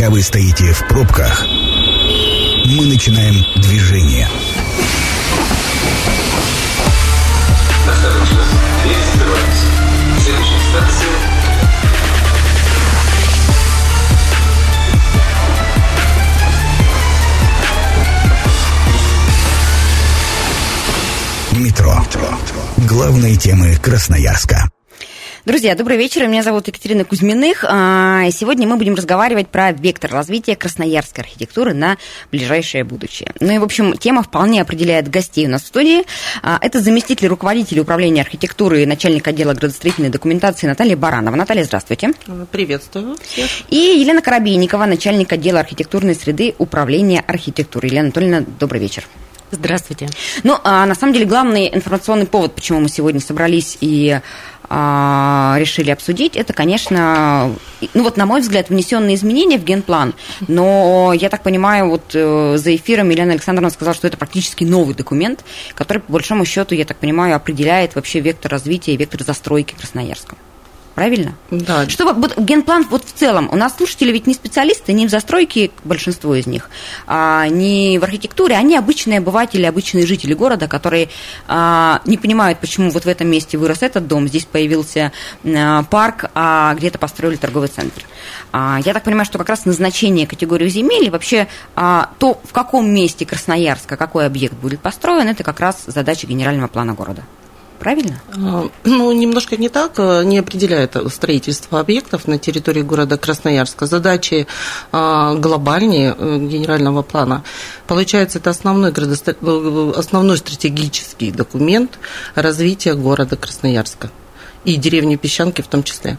Пока вы стоите в пробках, мы начинаем движение. Следующая станция Метро. Главные темы Красноярска. Друзья, добрый вечер. Меня зовут Екатерина Кузьминых. А, Сегодня мы будем разговаривать про вектор развития красноярской архитектуры на ближайшее будущее. Ну и, в общем, тема вполне определяет гостей у нас в студии. А, Это заместитель руководителя управления архитектуры и начальник отдела градостроительной документации Наталья Баранова. Наталья, здравствуйте. Приветствую всех. И Елена Коробейникова, начальник отдела архитектурной среды управления архитектуры. Елена Анатольевна, добрый вечер. Здравствуйте. Ну, а на самом деле, главный информационный повод, почему мы сегодня собрались и решили обсудить, это, конечно, ну вот, на мой взгляд, внесенные изменения в генплан, но я так понимаю, вот э, за эфиром Елена Александровна сказала, что это практически новый документ, который, по большому счету, я так понимаю, определяет вообще вектор развития и вектор застройки Красноярска. Правильно? Да. Что вот, генплан вот в целом, у нас слушатели ведь не специалисты, не в застройке, большинство из них, а, не в архитектуре, они обычные обыватели, обычные жители города, которые а, не понимают, почему вот в этом месте вырос этот дом, здесь появился а, парк, а где-то построили торговый центр. А, я так понимаю, что как раз назначение категории земель и вообще а, то, в каком месте Красноярска какой объект будет построен, это как раз задача генерального плана города. Правильно? А, Ну, немножко не так, э, не определяет строительство объектов на территории города Красноярска. Задачи а, глобальнее э, генерального плана. Получается, это основной, градостро- э, основной стратегический документ развития города Красноярска. И деревни Песчанки в том числе.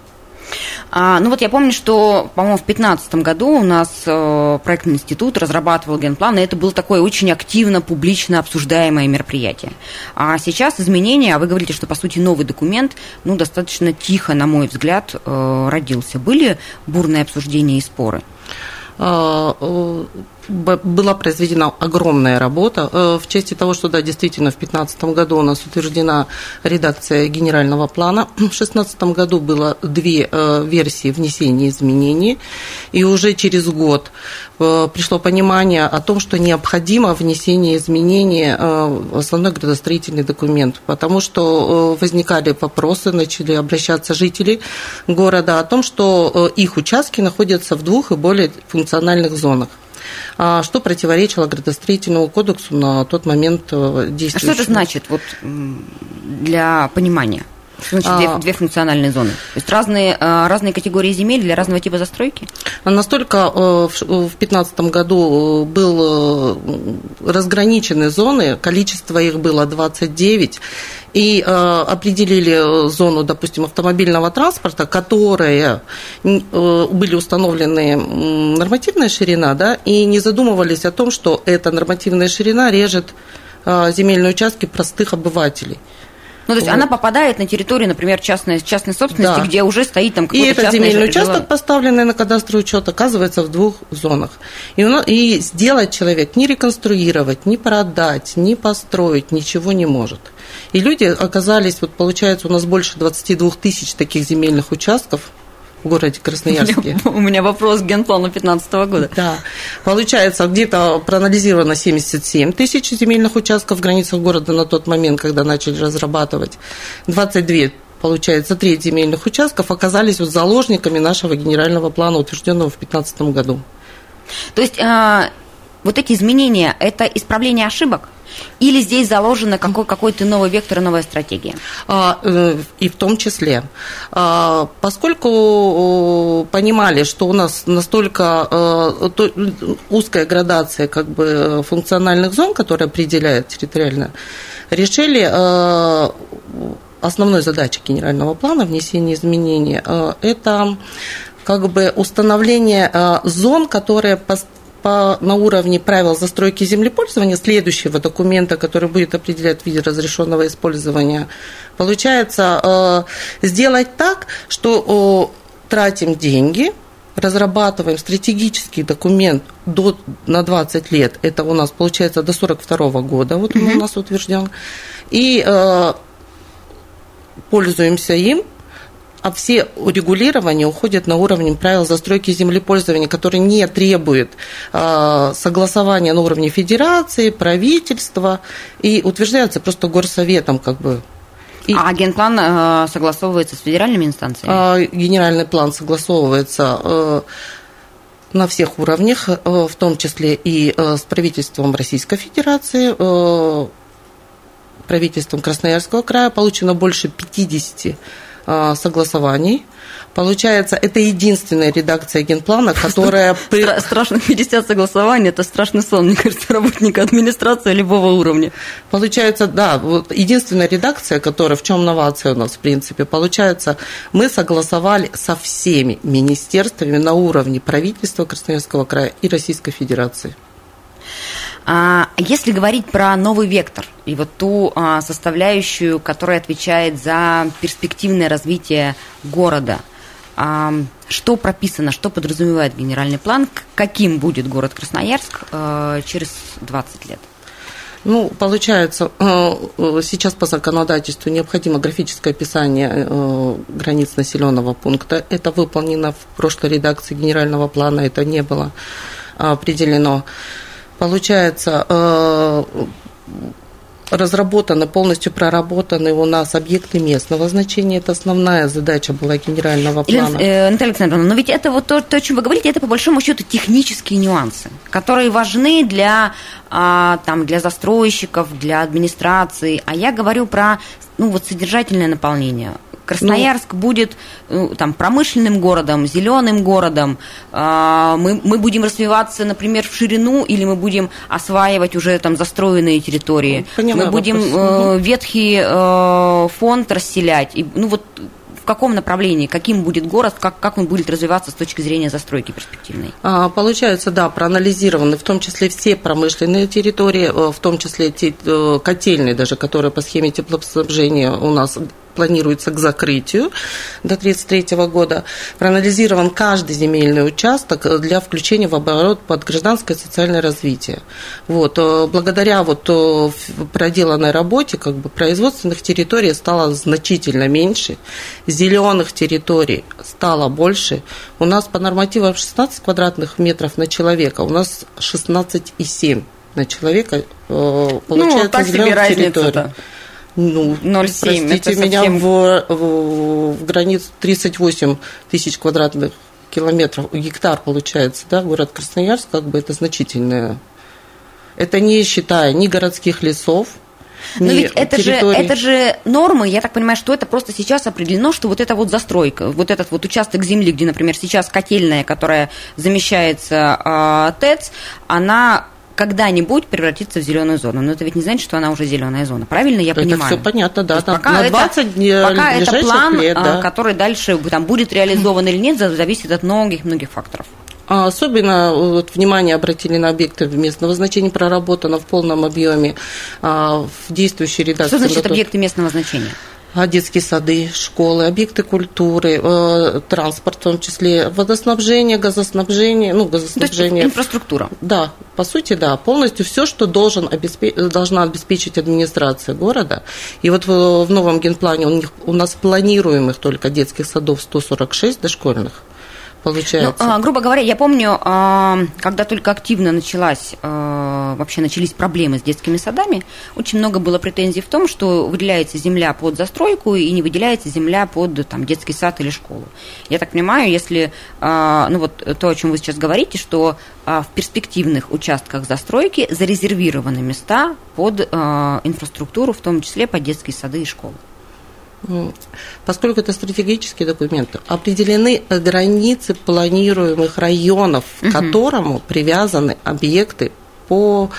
А, ну вот я помню, что, по-моему, в 2015 году у нас э, проектный институт разрабатывал генплан, и это было такое очень активно, публично обсуждаемое мероприятие. А сейчас изменения, а вы говорите, что, по сути, новый документ, ну, достаточно тихо, на мой взгляд, э, родился. Были бурные обсуждения и споры? Была произведена огромная работа. Э, в части того, что, да, действительно, в 2015 году у нас утверждена редакция генерального плана. В 2016 году было две э, версии внесения изменений, и уже через год э, пришло понимание о том, что необходимо внесение изменений в основной градостроительный документ, потому что возникали вопросы, начали обращаться жители города о том, что их участки находятся в двух и более функциональных зонах что противоречило градостроительному кодексу на тот момент э, А что это значит вот, для понимания? Что значит две, А. две функциональные зоны? То есть разные, э, разные категории земель для разного типа застройки? Настолько э, в ш- в 2015 году э, был э, разграничены зоны, количество их было 29, и определили зону, допустим, автомобильного транспорта, э, были установлены нормативная ширина, да, и не задумывались о том, что эта нормативная ширина режет земельные участки простых обывателей. Ну, то есть Вот. она попадает на территорию, например, частной, частной собственности, Да. где уже стоит там И какой-то этот частный земельный участок, поставленный на кадастровый учет, оказывается в двух зонах. И, нас- и сделать человек не реконструировать, не продать, не построить ничего не может. И люди оказались, вот получается, у нас больше 22 тысяч таких земельных участков в городе Красноярске. У меня вопрос к генплану 2015 года. Да. Получается, где-то проанализировано 77 тысяч земельных участков в границах города на тот момент, когда начали разрабатывать. 22 получается, треть земельных участков оказались вот заложниками нашего генерального плана, утвержденного в 2015 году. То есть а, вот эти изменения – это исправление ошибок? Или здесь заложено какой- какой-то новый вектор новая стратегия? А, э, и в том числе, а, поскольку понимали, что у нас настолько э, узкая градация как бы функциональных зон, которая определяет территориально, решили э, основной задачей генерального плана внесения изменений это как бы установление зон, которые по, на уровне правил застройки землепользования следующего документа, который будет определять виде разрешенного использования, получается э, сделать так, что э, тратим деньги, разрабатываем стратегический документ до, на 20 лет, это у нас получается до 42 года, вот он у нас утвержден, и э, пользуемся им, а все урегулирования уходят на уровень правил застройки землепользования, который не требует э, согласования на уровне федерации, правительства и утверждается просто горсоветом как бы. И, а генплан э, согласовывается с федеральными инстанциями? Э, генеральный план согласовывается э, на всех уровнях, э, в том числе и э, с правительством Российской Федерации, э, правительством Красноярского края. Получено больше 50 а, согласований. Получается, это единственная редакция генплана, которая... Страшно 50 согласований, это страшный сон, мне кажется, работника администрации любого уровня. Получается, да, вот единственная редакция, которая, в чем новация у нас, в принципе, получается, мы согласовали со всеми министерствами на уровне правительства Красноярского края и Российской Федерации. А если говорить про новый вектор и вот ту а, составляющую, которая отвечает за перспективное развитие города, а, что прописано, что подразумевает генеральный план, каким будет город Красноярск через 20 лет? Ну, получается, сейчас по законодательству необходимо графическое описание границ населенного пункта. Это выполнено в прошлой редакции генерального плана, это не было определено получается, э, разработаны, полностью проработаны у нас объекты местного значения. Это основная задача была генерального плана. Э, Наталья Александровна, но ведь это вот то, то, о чем вы говорите, это по большому счету технические нюансы, которые важны для, а, там, для застройщиков, для администрации. А я говорю про ну, вот содержательное наполнение Красноярск ну, будет ну, там, промышленным городом, зеленым городом. А, мы, мы будем развиваться, например, в ширину, или мы будем осваивать уже там застроенные территории. Поняла мы будем э, ветхий э, фонд расселять. И, ну вот в каком направлении, каким будет город, как, как он будет развиваться с точки зрения застройки перспективной? А, получается, да, проанализированы в том числе все промышленные территории, э, в том числе те, котельные даже, которые по схеме теплоснабжения у нас планируется к закрытию до 1933 года. Проанализирован каждый земельный участок для включения в оборот под гражданское и социальное развитие. Вот. Э, благодаря вот э, проделанной работе как бы, производственных территорий стало значительно меньше, зеленых территорий стало больше. У нас по нормативам 16 квадратных метров на человека, у нас 16,7 на человека э, получается ну, так зеленых территорий. Ну, 0,7. Простите меня, совсем... в, в, в границе 38 тысяч квадратных километров, гектар получается, да, город Красноярск, как бы это значительное. Это не считая ни городских лесов, но ведь это же, это же нормы, я так понимаю, что это просто сейчас определено, что вот эта вот застройка, вот этот вот участок земли, где, например, сейчас котельная, которая замещается э, ТЭЦ, она когда-нибудь превратится в зеленую зону. Но это ведь не значит, что она уже зеленая зона. Правильно я это понимаю? Это все понятно, да. Там, пока на 20 это, пока это план, лет, да. А, который дальше там, будет реализован или нет, зависит от многих-многих факторов. А особенно вот, внимание обратили на объекты местного значения, проработано в полном объеме а, в действующей редакции. Что значит объекты местного значения? А детские сады, школы, объекты культуры, э, транспорт в том числе, водоснабжение, газоснабжение, ну, газоснабжение. То есть инфраструктура. Да, по сути, да, полностью все, что должен обеспе... должна обеспечить администрация города. И вот в, в новом генплане у, них, у нас планируемых только детских садов 146 дошкольных получается. Ну, а, грубо говоря, я помню, а, когда только активно началась, а, вообще начались проблемы с детскими садами, очень много было претензий в том, что выделяется земля под застройку и не выделяется земля под там, детский сад или школу. Я так понимаю, если, ну вот то, о чем вы сейчас говорите, что в перспективных участках застройки зарезервированы места под инфраструктуру, в том числе под детские сады и школы. Поскольку это стратегический документ, определены границы планируемых районов, к которому привязаны объекты по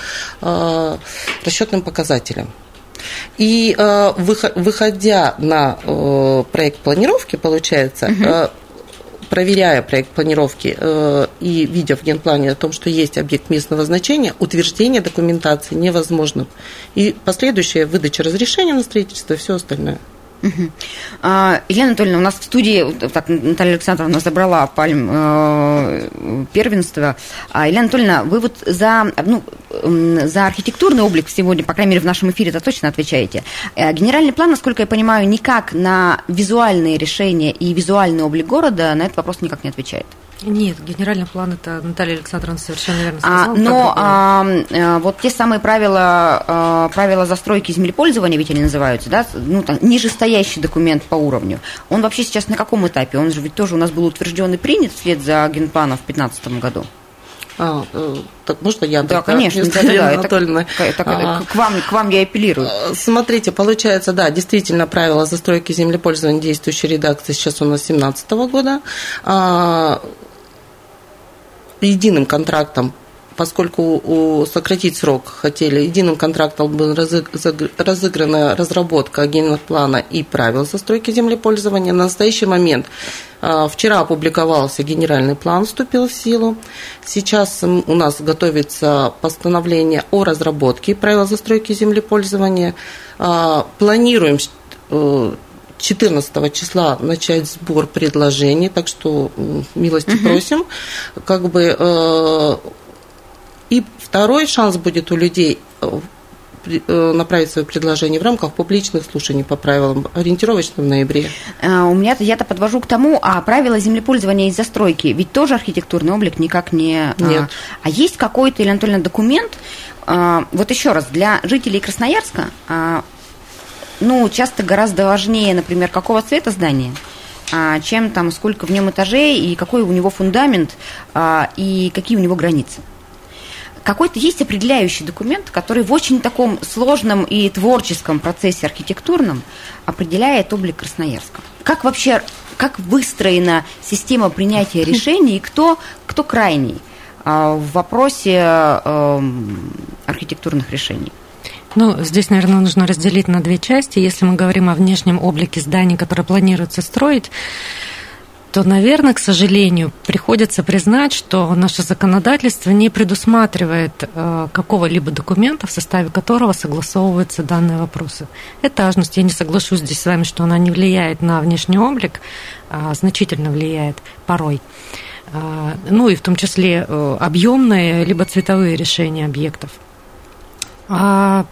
э, расчетным показателям. И э, выходя на э, проект планировки, получается, угу. э, проверяя проект планировки э, и видя в генплане о том, что есть объект местного значения, утверждение документации невозможно. И последующая выдача разрешения на строительство и все остальное. Угу. А, Елена Анатольевна, у нас в студии, так, Наталья Александровна забрала пальм э, первенства. Елена Анатольевна, вы вот за, ну, за архитектурный облик сегодня, по крайней мере, в нашем эфире это точно отвечаете. Э, генеральный план, насколько я понимаю, никак на визуальные решения и визуальный облик города на этот вопрос никак не отвечает. Нет, генеральный план это Наталья Александровна совершенно верно а, сказала. А, но а, а, вот те самые правила, а, правила застройки землепользования, ведь они называются, да, ну, там, нижестоящий документ по уровню, он вообще сейчас на каком этапе? Он же ведь тоже у нас был утвержден и принят вслед за генпланом в 2015 году. А, э, так можно я? Да, конечно, да, да, Анатольевна. Это, это, а, к, вам, к вам я апеллирую. Э, смотрите, получается, да, действительно, правила застройки землепользования действующей редакции сейчас у нас 2017 года. А, единым контрактом поскольку сократить срок хотели, единым контрактом была разыграна разработка генплана и правил застройки землепользования. На настоящий момент а, вчера опубликовался генеральный план, вступил в силу. Сейчас у нас готовится постановление о разработке правил застройки землепользования. А, планируем э, 14 числа начать сбор предложений, так что милости угу. просим. Как бы, э, и второй шанс будет у людей э, э, направить свои предложения в рамках публичных слушаний по правилам ориентировочно в ноябре. А, у меня я-то подвожу к тому, а правила землепользования из застройки, ведь тоже архитектурный облик никак не... Нет. А, а есть какой-то, или Анатольевна, документ, а, вот еще раз, для жителей Красноярска ну, часто гораздо важнее, например, какого цвета здание, а, чем там сколько в нем этажей и какой у него фундамент а, и какие у него границы. Какой-то есть определяющий документ, который в очень таком сложном и творческом процессе архитектурном определяет облик Красноярска. Как вообще, как выстроена система принятия решений и кто, кто крайний а, в вопросе архитектурных решений? Ну, здесь, наверное, нужно разделить на две части. Если мы говорим о внешнем облике зданий, которые планируется строить, то, наверное, к сожалению, приходится признать, что наше законодательство не предусматривает э, какого-либо документа, в составе которого согласовываются данные вопросы. Этажность, я не соглашусь здесь с вами, что она не влияет на внешний облик, а значительно влияет порой. А, ну и в том числе э, объемные либо цветовые решения объектов. А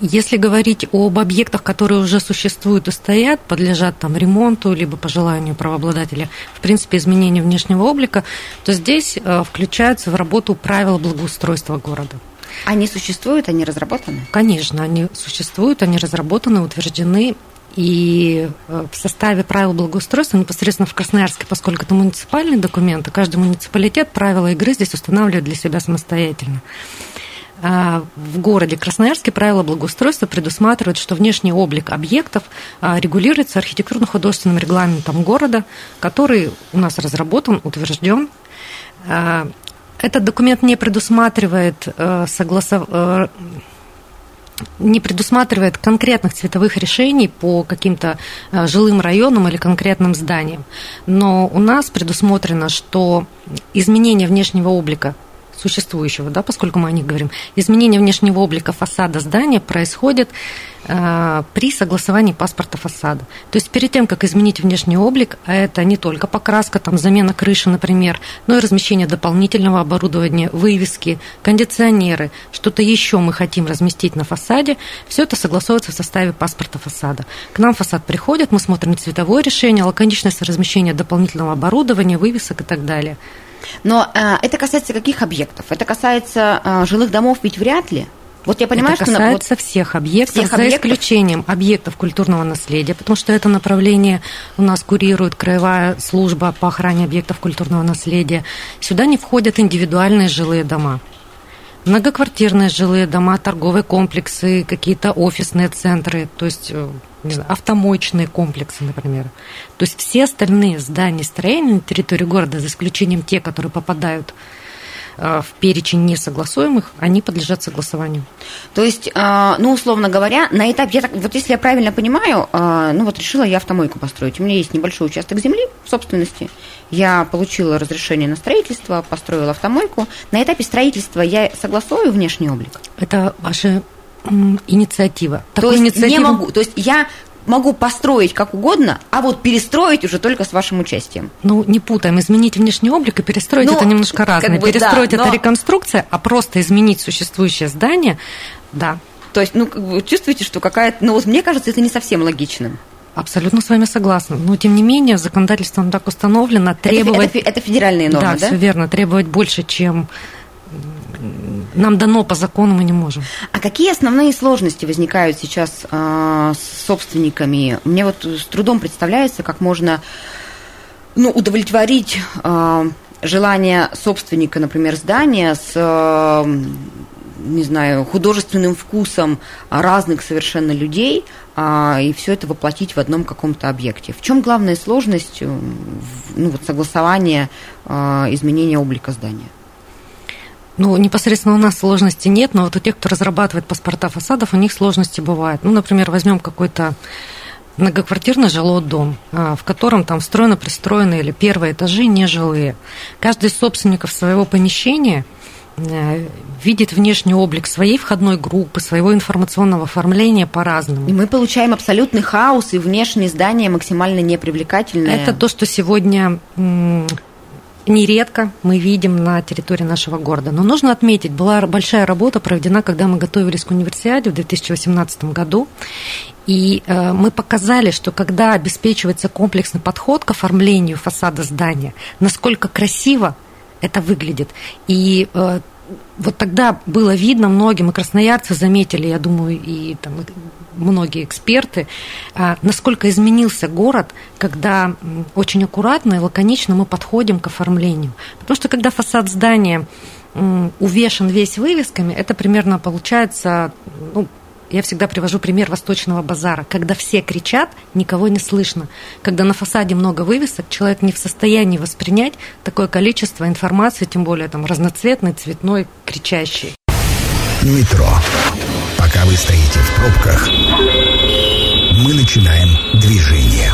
если говорить об объектах, которые уже существуют и стоят, подлежат там ремонту, либо по желанию правообладателя, в принципе, изменению внешнего облика, то здесь э, включаются в работу правила благоустройства города. Они существуют, они разработаны? Конечно, они существуют, они разработаны, утверждены. И э, в составе правил благоустройства непосредственно в Красноярске, поскольку это муниципальные документы, каждый муниципалитет правила игры здесь устанавливает для себя самостоятельно. А, в городе Красноярске правила благоустройства предусматривают, что внешний облик объектов а, регулируется архитектурно-художественным регламентом города, который у нас разработан, утвержден. А, этот документ не предусматривает согласов не предусматривает конкретных цветовых решений по каким-то жилым районам или конкретным зданиям. Но у нас предусмотрено, что изменение внешнего облика существующего, да, поскольку мы о них говорим, изменение внешнего облика фасада здания происходит э, при согласовании паспорта фасада. То есть перед тем, как изменить внешний облик, а это не только покраска, там, замена крыши, например, но и размещение дополнительного оборудования, вывески, кондиционеры, что-то еще мы хотим разместить на фасаде, все это согласовывается в составе паспорта фасада. К нам фасад приходит, мы смотрим цветовое решение, лаконичность размещения дополнительного оборудования, вывесок и так далее. Но э, это касается каких объектов? Это касается э, жилых домов ведь вряд ли. Вот я понимаю, это что касается вот всех объектов, всех за объектов? исключением объектов культурного наследия, потому что это направление у нас курирует краевая служба по охране объектов культурного наследия. Сюда не входят индивидуальные жилые дома многоквартирные жилые дома, торговые комплексы, какие-то офисные центры, то есть э, не знаю, автомоечные комплексы, например. То есть все остальные здания строения на территории города, за исключением те, которые попадают э, в перечень несогласуемых, они подлежат согласованию. То есть, э, ну, условно говоря, на этапе, я так, вот если я правильно понимаю, ну вот решила я автомойку построить. У меня есть небольшой участок земли в собственности, я получила разрешение на строительство, построила автомойку. На этапе строительства я согласую внешний облик? Это ваша инициатива. Такой то есть инициативу... не могу. То есть я могу построить как угодно, а вот перестроить уже только с вашим участием. Ну, не путаем. Изменить внешний облик и перестроить Ну, это немножко как разное. бы да, перестроить но- это реконструкция, а просто изменить существующее здание, да. То есть, ну, как бы чувствуете, что какая-то... Ну, вот мне кажется, это не совсем логичным. Абсолютно с вами согласна. Но, тем не менее, законодательством так установлено Это требовать... Это, фе- это федеральные нормы, да? да, все верно. Требовать больше, чем нам дано по закону, мы не можем. А какие основные сложности возникают сейчас а, с собственниками? Мне вот с трудом представляется, как можно ну, удовлетворить а, желание собственника, например, здания с, а, не знаю, художественным вкусом разных совершенно людей, а, и все это воплотить в одном каком-то объекте. В чем главная сложность ну, вот, согласования а, изменения облика здания? Ну, непосредственно у нас сложностей нет, но вот у тех, кто разрабатывает паспорта фасадов, у них сложности бывают. Ну, например, возьмем какой-то многоквартирный жилой дом, а, в котором там встроено-пристроены или первые этажи нежилые. Каждый из собственников своего помещения э, видит внешний облик своей входной группы, своего информационного оформления по-разному. И мы получаем абсолютный хаос, и внешнее здание максимально непривлекательное. Это то, что сегодня нередко мы видим на территории нашего города. Но нужно отметить, была большая работа проведена, когда мы готовились к универсиаде в 2018 году. И э, мы показали, что когда обеспечивается комплексный подход к оформлению фасада здания, насколько красиво это выглядит. И э, вот тогда было видно многим, и красноярцы заметили, я думаю, и там, многие эксперты, а, насколько изменился город, когда очень аккуратно и лаконично мы подходим к оформлению. Потому что когда фасад здания увешан весь вывесками, это примерно получается, ну, я всегда привожу пример Восточного базара. Когда все кричат, никого не слышно. Когда на фасаде много вывесок, человек не в состоянии воспринять такое количество информации, тем более там разноцветной, цветной, кричащей. Метро. Пока вы стоите в пробках, мы начинаем движение.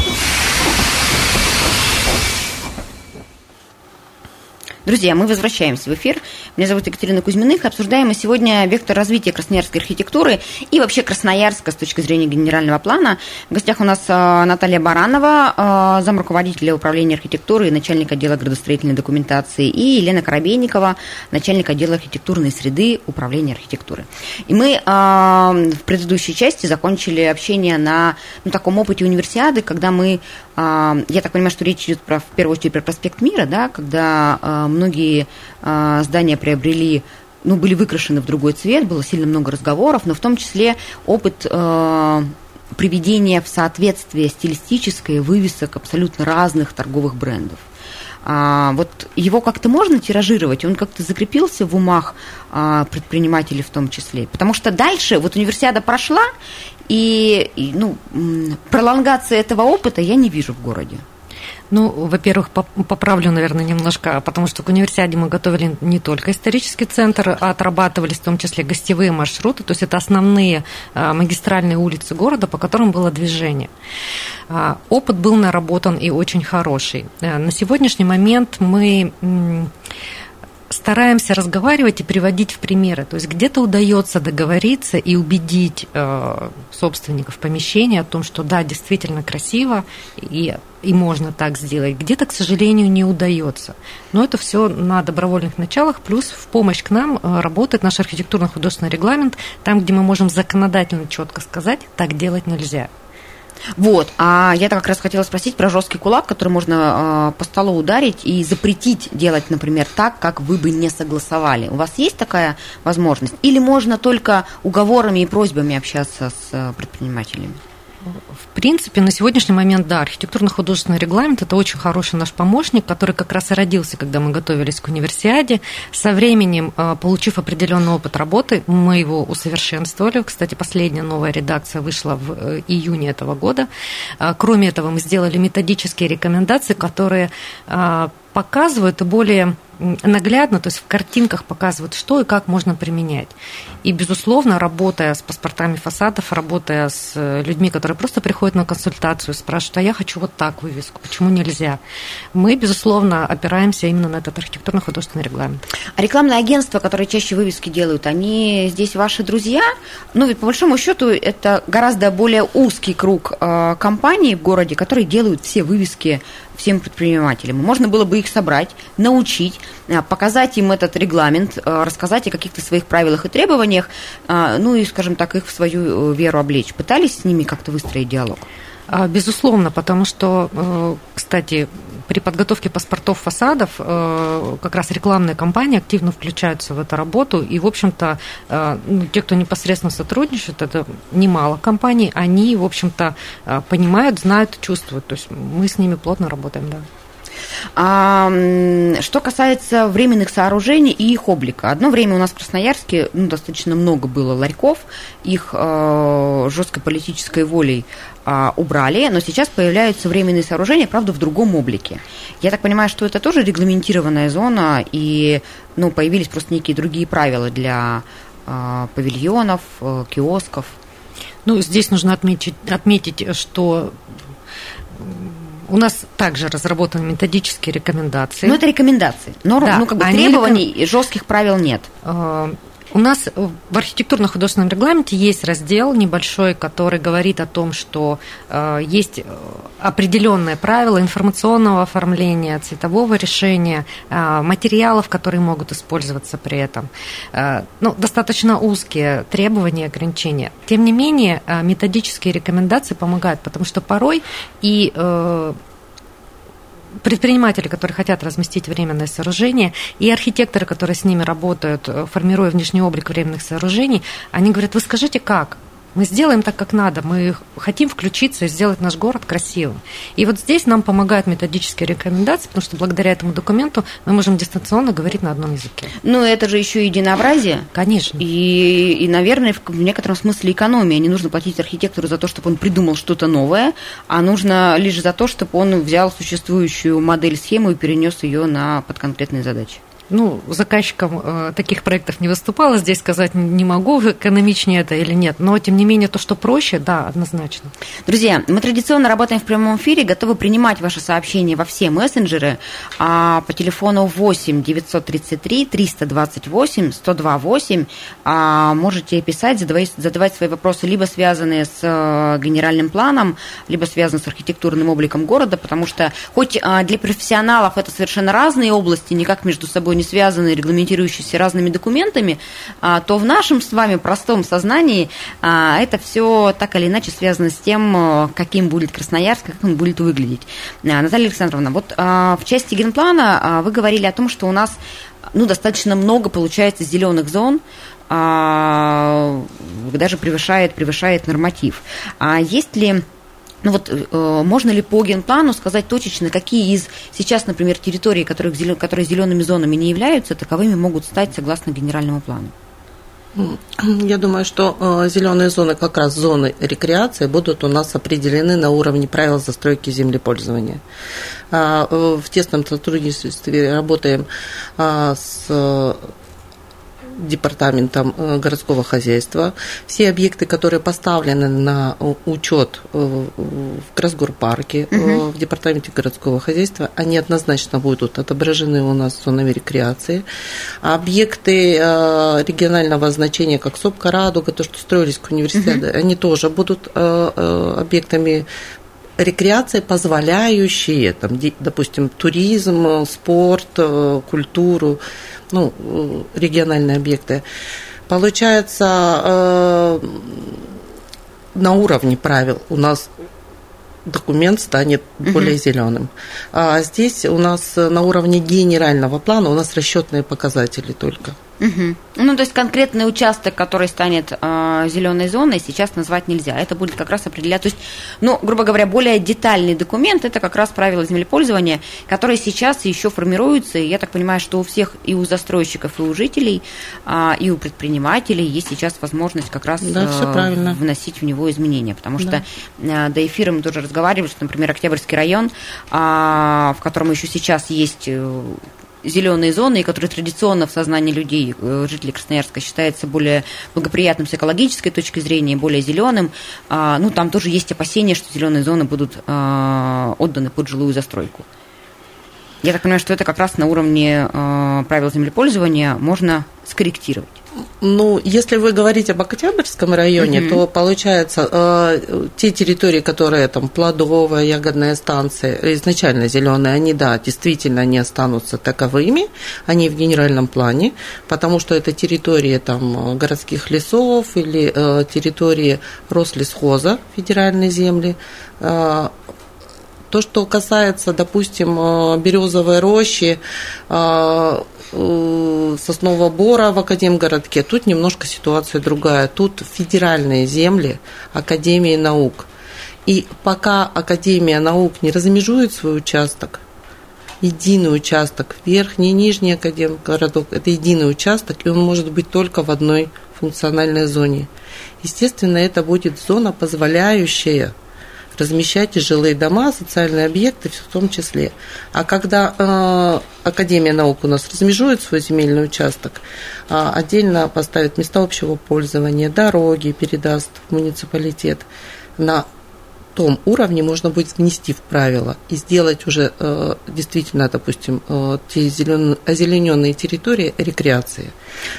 Друзья, мы возвращаемся в эфир. Меня зовут Екатерина Кузьминых. Обсуждаем мы сегодня вектор развития красноярской архитектуры и вообще Красноярска с точки зрения генерального плана. В гостях у нас э, Наталья Баранова, э, замруководителя управления архитектуры и начальник отдела градостроительной документации, и Елена Коробейникова, начальник отдела архитектурной среды управления архитектуры. И мы э, в предыдущей части закончили общение на ну, таком опыте универсиады, когда мы Я так понимаю, что речь идет про, в первую очередь про проспект Мира, да, когда а, многие а, здания приобрели ну, были выкрашены в другой цвет, было сильно много разговоров, но в том числе опыт а, приведения в соответствие стилистическое вывесок абсолютно разных торговых брендов. А, вот его как-то можно тиражировать, он как-то закрепился в умах а, предпринимателей в том числе. Потому что дальше, вот универсиада прошла, и, и, ну, м, пролонгация этого опыта я не вижу в городе. Ну, во-первых, поп- поправлю, наверное, немножко, потому что к универсиаде мы готовили не только исторический центр, а отрабатывались в том числе гостевые маршруты, то есть это основные а, магистральные улицы города, по которым было движение. А, Опыт был наработан и очень хороший. А, На сегодняшний момент мы стараемся разговаривать и приводить в примеры. То есть где-то удается договориться и убедить э, собственников помещения о том, что да, действительно красиво и, и можно так сделать. Где-то, к сожалению, не удается. Но это все на добровольных началах. Плюс в помощь к нам э, работает наш архитектурно-художественный регламент, там, где мы можем законодательно четко сказать, так делать нельзя. Вот, а я как раз хотела спросить про жесткий кулак, который можно э, по столу ударить и запретить делать, например, так, как вы бы не согласовали. У вас есть такая возможность? Или можно только уговорами и просьбами общаться с э, предпринимателями? В принципе, на сегодняшний момент, да, архитектурно-художественный регламент – это очень хороший наш помощник, который как раз и родился, когда мы готовились к универсиаде. Со временем, э, получив определенный опыт работы, мы его усовершенствовали. Кстати, последняя новая редакция вышла в э, июне этого года. А, Кроме этого, мы сделали методические рекомендации, которые э, показывают и более наглядно, то есть в картинках показывают, что и как можно применять. И, безусловно, работая с паспортами фасадов, работая с э, людьми, которые просто приходят на консультацию, спрашивают, а я хочу вот так вывеску, почему нельзя? Мы, безусловно, опираемся именно на этот архитектурно-художественный регламент. А рекламные агентства, которые чаще вывески делают, они здесь ваши друзья? Ну, ведь по большому счету это гораздо более узкий круг э, компаний в городе, которые делают все вывески всем предпринимателям. Можно было бы их собрать, научить, а, показать им этот регламент, а, рассказать о каких-то своих правилах и требованиях, а, ну и, скажем так, их в свою э, веру облечь. Пытались с ними как-то выстроить диалог? Безусловно, потому что, э, кстати, при подготовке паспортов фасадов э, как раз рекламные кампании активно включаются в эту работу. И, в общем-то, э, ну, те, кто непосредственно сотрудничает, это немало компаний, они, в общем-то, понимают, знают, чувствуют. То есть мы с ними плотно работаем, да. А, что касается временных сооружений и их облика. Одно время у нас в Красноярске ну, достаточно много было ларьков, их э, жесткой политической волей э, убрали, но сейчас появляются временные сооружения, правда, в другом облике. Я так понимаю, что это тоже регламентированная зона, и ну, появились просто некие другие правила для э, павильонов, э, киосков. Ну, здесь нужно отметить, отметить что у нас также разработаны методические рекомендации. Ну, это рекомендации. Норм, да, ну, как бы требований, реком... жестких правил нет. У нас в архитектурно-художественном регламенте есть раздел небольшой, который говорит о том, что э, есть определенные правила информационного оформления, цветового решения, э, материалов, которые могут использоваться при этом. Э, ну, достаточно узкие требования и ограничения. Тем не менее, методические рекомендации помогают, потому что порой и предприниматели, которые хотят разместить временное сооружение, и архитекторы, которые с ними работают, э, формируя внешний облик временных сооружений, они говорят, вы скажите как? Мы сделаем так, как надо. Мы хотим включиться и сделать наш город красивым. И вот здесь нам помогают методические рекомендации, потому что благодаря этому документу мы можем дистанционно говорить на одном языке. Ну, это же еще единообразие. Конечно. И, и, наверное, в некотором смысле экономия. Не нужно платить архитектору за то, чтобы он придумал что-то новое, а нужно лишь за то, чтобы он взял существующую модель схему и перенес ее на под конкретные задачи ну, заказчиком э, таких проектов не выступала, здесь сказать не могу, экономичнее это или нет, но, тем не менее, то, что проще, да, однозначно. Друзья, мы традиционно работаем в прямом эфире, готовы принимать ваши сообщения во все мессенджеры а, по телефону 8 933 328 128. А, можете писать, задавать, задавать свои вопросы, либо связанные с а, генеральным планом, либо связанные с архитектурным обликом города, потому что хоть а, для профессионалов это совершенно разные области, никак между собой не связаны, регламентирующиеся разными документами, а, то в нашем с вами простом сознании а, это все так или иначе связано с тем, а, каким будет Красноярск, как он будет выглядеть. Наталья Александровна, вот в части генплана вы говорили о том, что у нас ну, достаточно много получается зеленых зон, даже превышает, превышает норматив. А есть ли ну вот э, можно ли по генплану сказать точечно, какие из сейчас, например, территорий, которые, которые зелеными зонами не являются, таковыми могут стать согласно генеральному плану? Я думаю, что э, зеленые зоны, как раз зоны рекреации, будут у нас определены на уровне правил застройки землепользования. А, э, в тесном сотрудничестве работаем а, с департаментом э, городского хозяйства. Все объекты, которые поставлены на учет э, в Красгорпарке, угу. в департаменте городского хозяйства, они однозначно будут отображены у нас в зонами рекреации. А объекты регионального значения, как Сопка, Радуга, то, что строились к университету, угу. они тоже будут объектами рекреации, позволяющие, там, допустим, туризм, спорт, культуру ну, региональные объекты. Получается, э, на уровне правил у нас документ станет более угу. зеленым. А здесь у нас на уровне генерального плана у нас расчетные показатели только. Угу. Ну, то есть конкретный участок, который станет э, зеленой зоной, сейчас назвать нельзя. Это будет как раз определять, то есть, ну, грубо говоря, более детальный документ, это как раз правила землепользования, которые сейчас еще формируются, и я так понимаю, что у всех, и у застройщиков, и у жителей, э, и у предпринимателей есть сейчас возможность как раз да, э, вносить в него изменения, потому да. что э, до эфира мы тоже разговаривали, что, например, Октябрьский район, э, в котором еще сейчас есть э, зеленые зоны, которые традиционно в сознании людей, э, жителей Красноярска, считается более благоприятным с экологической точки зрения, более зеленым, а, ну, там тоже есть опасения, что зеленые зоны будут а, отданы под жилую застройку. Я так понимаю, что это как раз на уровне а, правил землепользования можно скорректировать. Ну, если вы говорите об Октябрьском районе, mm-hmm. то получается э, те территории, которые там плодовая, ягодная станция, изначально зеленые, они, да, действительно не останутся таковыми, они в генеральном плане, потому что это территории там городских лесов или э, территории Рослесхоза, федеральной земли. Э, то, что касается, допустим, э, березовой рощи, э, Э, соснового бора в Академгородке, тут немножко ситуация другая. Тут федеральные земли Академии наук. И пока Академия наук не размежует свой участок, единый участок, верхний и нижний Академгородок, это единый участок, и он может быть только в одной функциональной зоне. Естественно, это будет зона, позволяющая размещать жилые дома, социальные объекты в том числе. А когда э, Академия наук у нас размежует свой земельный участок, э, отдельно поставит места общего пользования, дороги передаст в муниципалитет, на том уровне можно будет внести в правила и сделать уже э, действительно, допустим, э, те зелен... озелененные территории рекреации.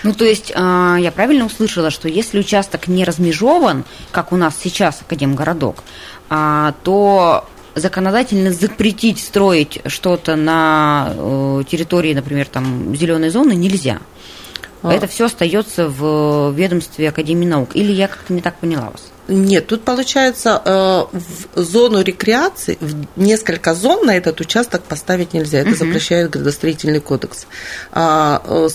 Ну, то есть, э, я правильно услышала, что если участок не размежован, как у нас сейчас Академгородок, а, то законодательно запретить строить что-то на э, территории, например, там зеленой зоны нельзя. А. Это все остается в ведомстве Академии наук. Или я как-то не так поняла вас? Нет, тут получается э, в зону рекреации, в несколько зон на этот участок поставить нельзя. Это угу. запрещает градостроительный кодекс. А, э,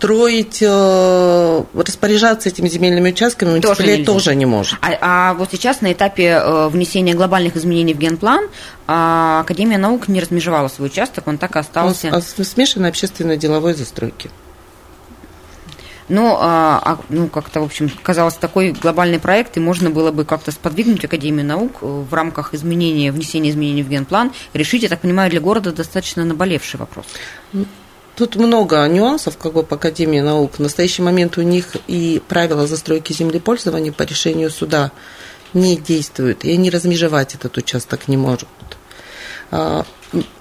строить, э, распоряжаться этими земельными участками тоже, тоже не может. А, а вот сейчас на этапе э, внесения глобальных изменений в генплан а, Академия наук не размежевала свой участок, он так и остался. Он, а смешанной общественно-деловой застройки. Но а, а, ну, как-то, в общем, казалось, такой глобальный проект, и можно было бы как-то сподвигнуть Академию наук э, в рамках изменения, внесения изменений в генплан, решить, я так понимаю, для города достаточно наболевший вопрос. Тут много нюансов как бы, по Академии наук. В настоящий момент у них и правила застройки землепользования по решению суда не действуют, и они размежевать этот участок не могут. А,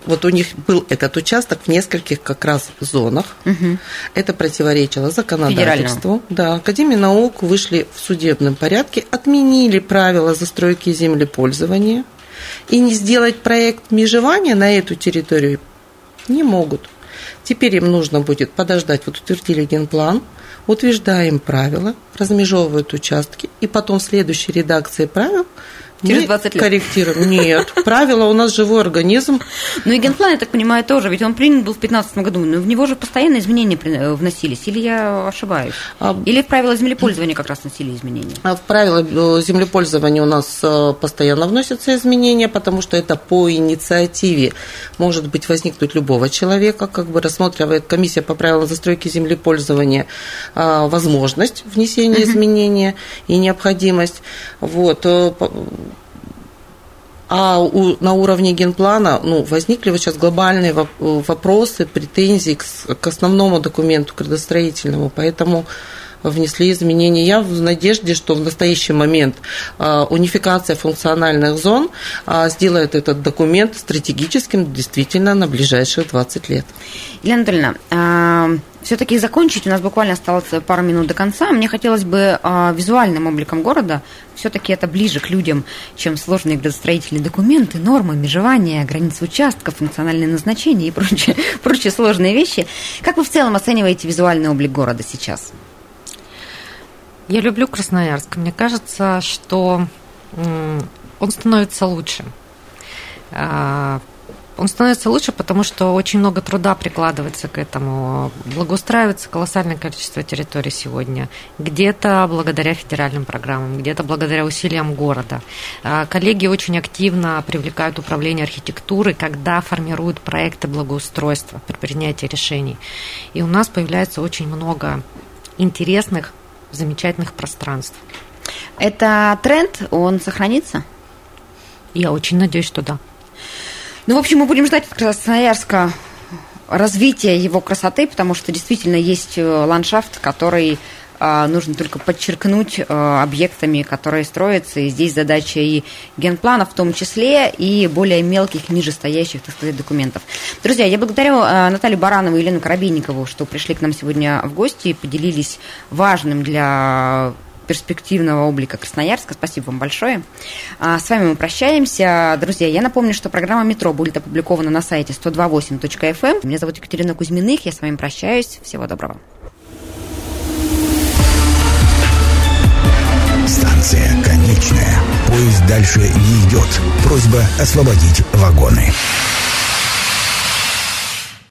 вот у них был этот участок в нескольких как раз зонах. Угу. Это противоречило законодательству. Да, Академия наук вышли в судебном порядке, отменили правила застройки землепользования и не сделать проект межевания на эту территорию не могут. Теперь им нужно будет подождать, вот утвердили генплан, утверждаем правила, размежевывают участки, и потом в следующей редакции правил Через 20 лет. Корректируем. Нет. Правило у нас живой организм. Ну и генплан, я так понимаю, тоже. Ведь он принят был в 2015 году. Но в него же постоянно изменения э, вносились. Или я ошибаюсь? А... Или в правила землепользования как раз вносили изменения? А в правила э, землепользования у нас э, постоянно вносятся изменения, потому что это по инициативе может быть возникнуть любого человека, как бы рассматривает комиссия по правилам застройки землепользования возможность внесения изменения и необходимость. Вот а у, на уровне генплана ну, возникли вот сейчас глобальные вопросы, претензии к, к основному документу градостроительному, поэтому внесли изменения. Я в надежде, что в настоящий момент а, унификация функциональных зон а, сделает этот документ стратегическим действительно на ближайшие 20 лет. Елена Анатольевна, а, все-таки закончить, у нас буквально осталось пару минут до конца. Мне хотелось бы визуальным обликом города, все-таки это ближе к людям, чем сложные градостроительные документы, нормы, межевания, границы участков, функциональные назначения и прочие, прочие сложные вещи. Как вы в целом оцениваете визуальный облик города сейчас? Я люблю Красноярск. Мне кажется, что он становится лучше. Он становится лучше, потому что очень много труда прикладывается к этому. Благоустраивается колоссальное количество территорий сегодня. Где-то благодаря федеральным программам, где-то благодаря усилиям города. А, коллеги очень активно привлекают управление архитектуры, когда формируют проекты благоустройства при принятии решений. И у нас появляется очень много интересных, замечательных пространств. Это тренд, он сохранится? Я очень надеюсь, что да. Ну, в общем, мы будем ждать от Красноярска развития его красоты, потому что действительно есть э, ландшафт, который а, нужно только подчеркнуть а, объектами, которые строятся. И здесь задача и генплана в том числе, и более мелких, нижестоящих, так сказать, документов. Друзья, я благодарю а, Наталью Баранову и Елену Коробейникову, что пришли к нам сегодня в гости и поделились важным для перспективного облика Красноярска. Спасибо вам большое. А, с вами мы прощаемся. Друзья, я напомню, что программа «Метро» будет опубликована на сайте 128.fm. Эм. Меня зовут Екатерина Кузьминых. Я с вами прощаюсь. Всего доброго. Станция конечная. Поезд дальше не идет. Просьба освободить вагоны.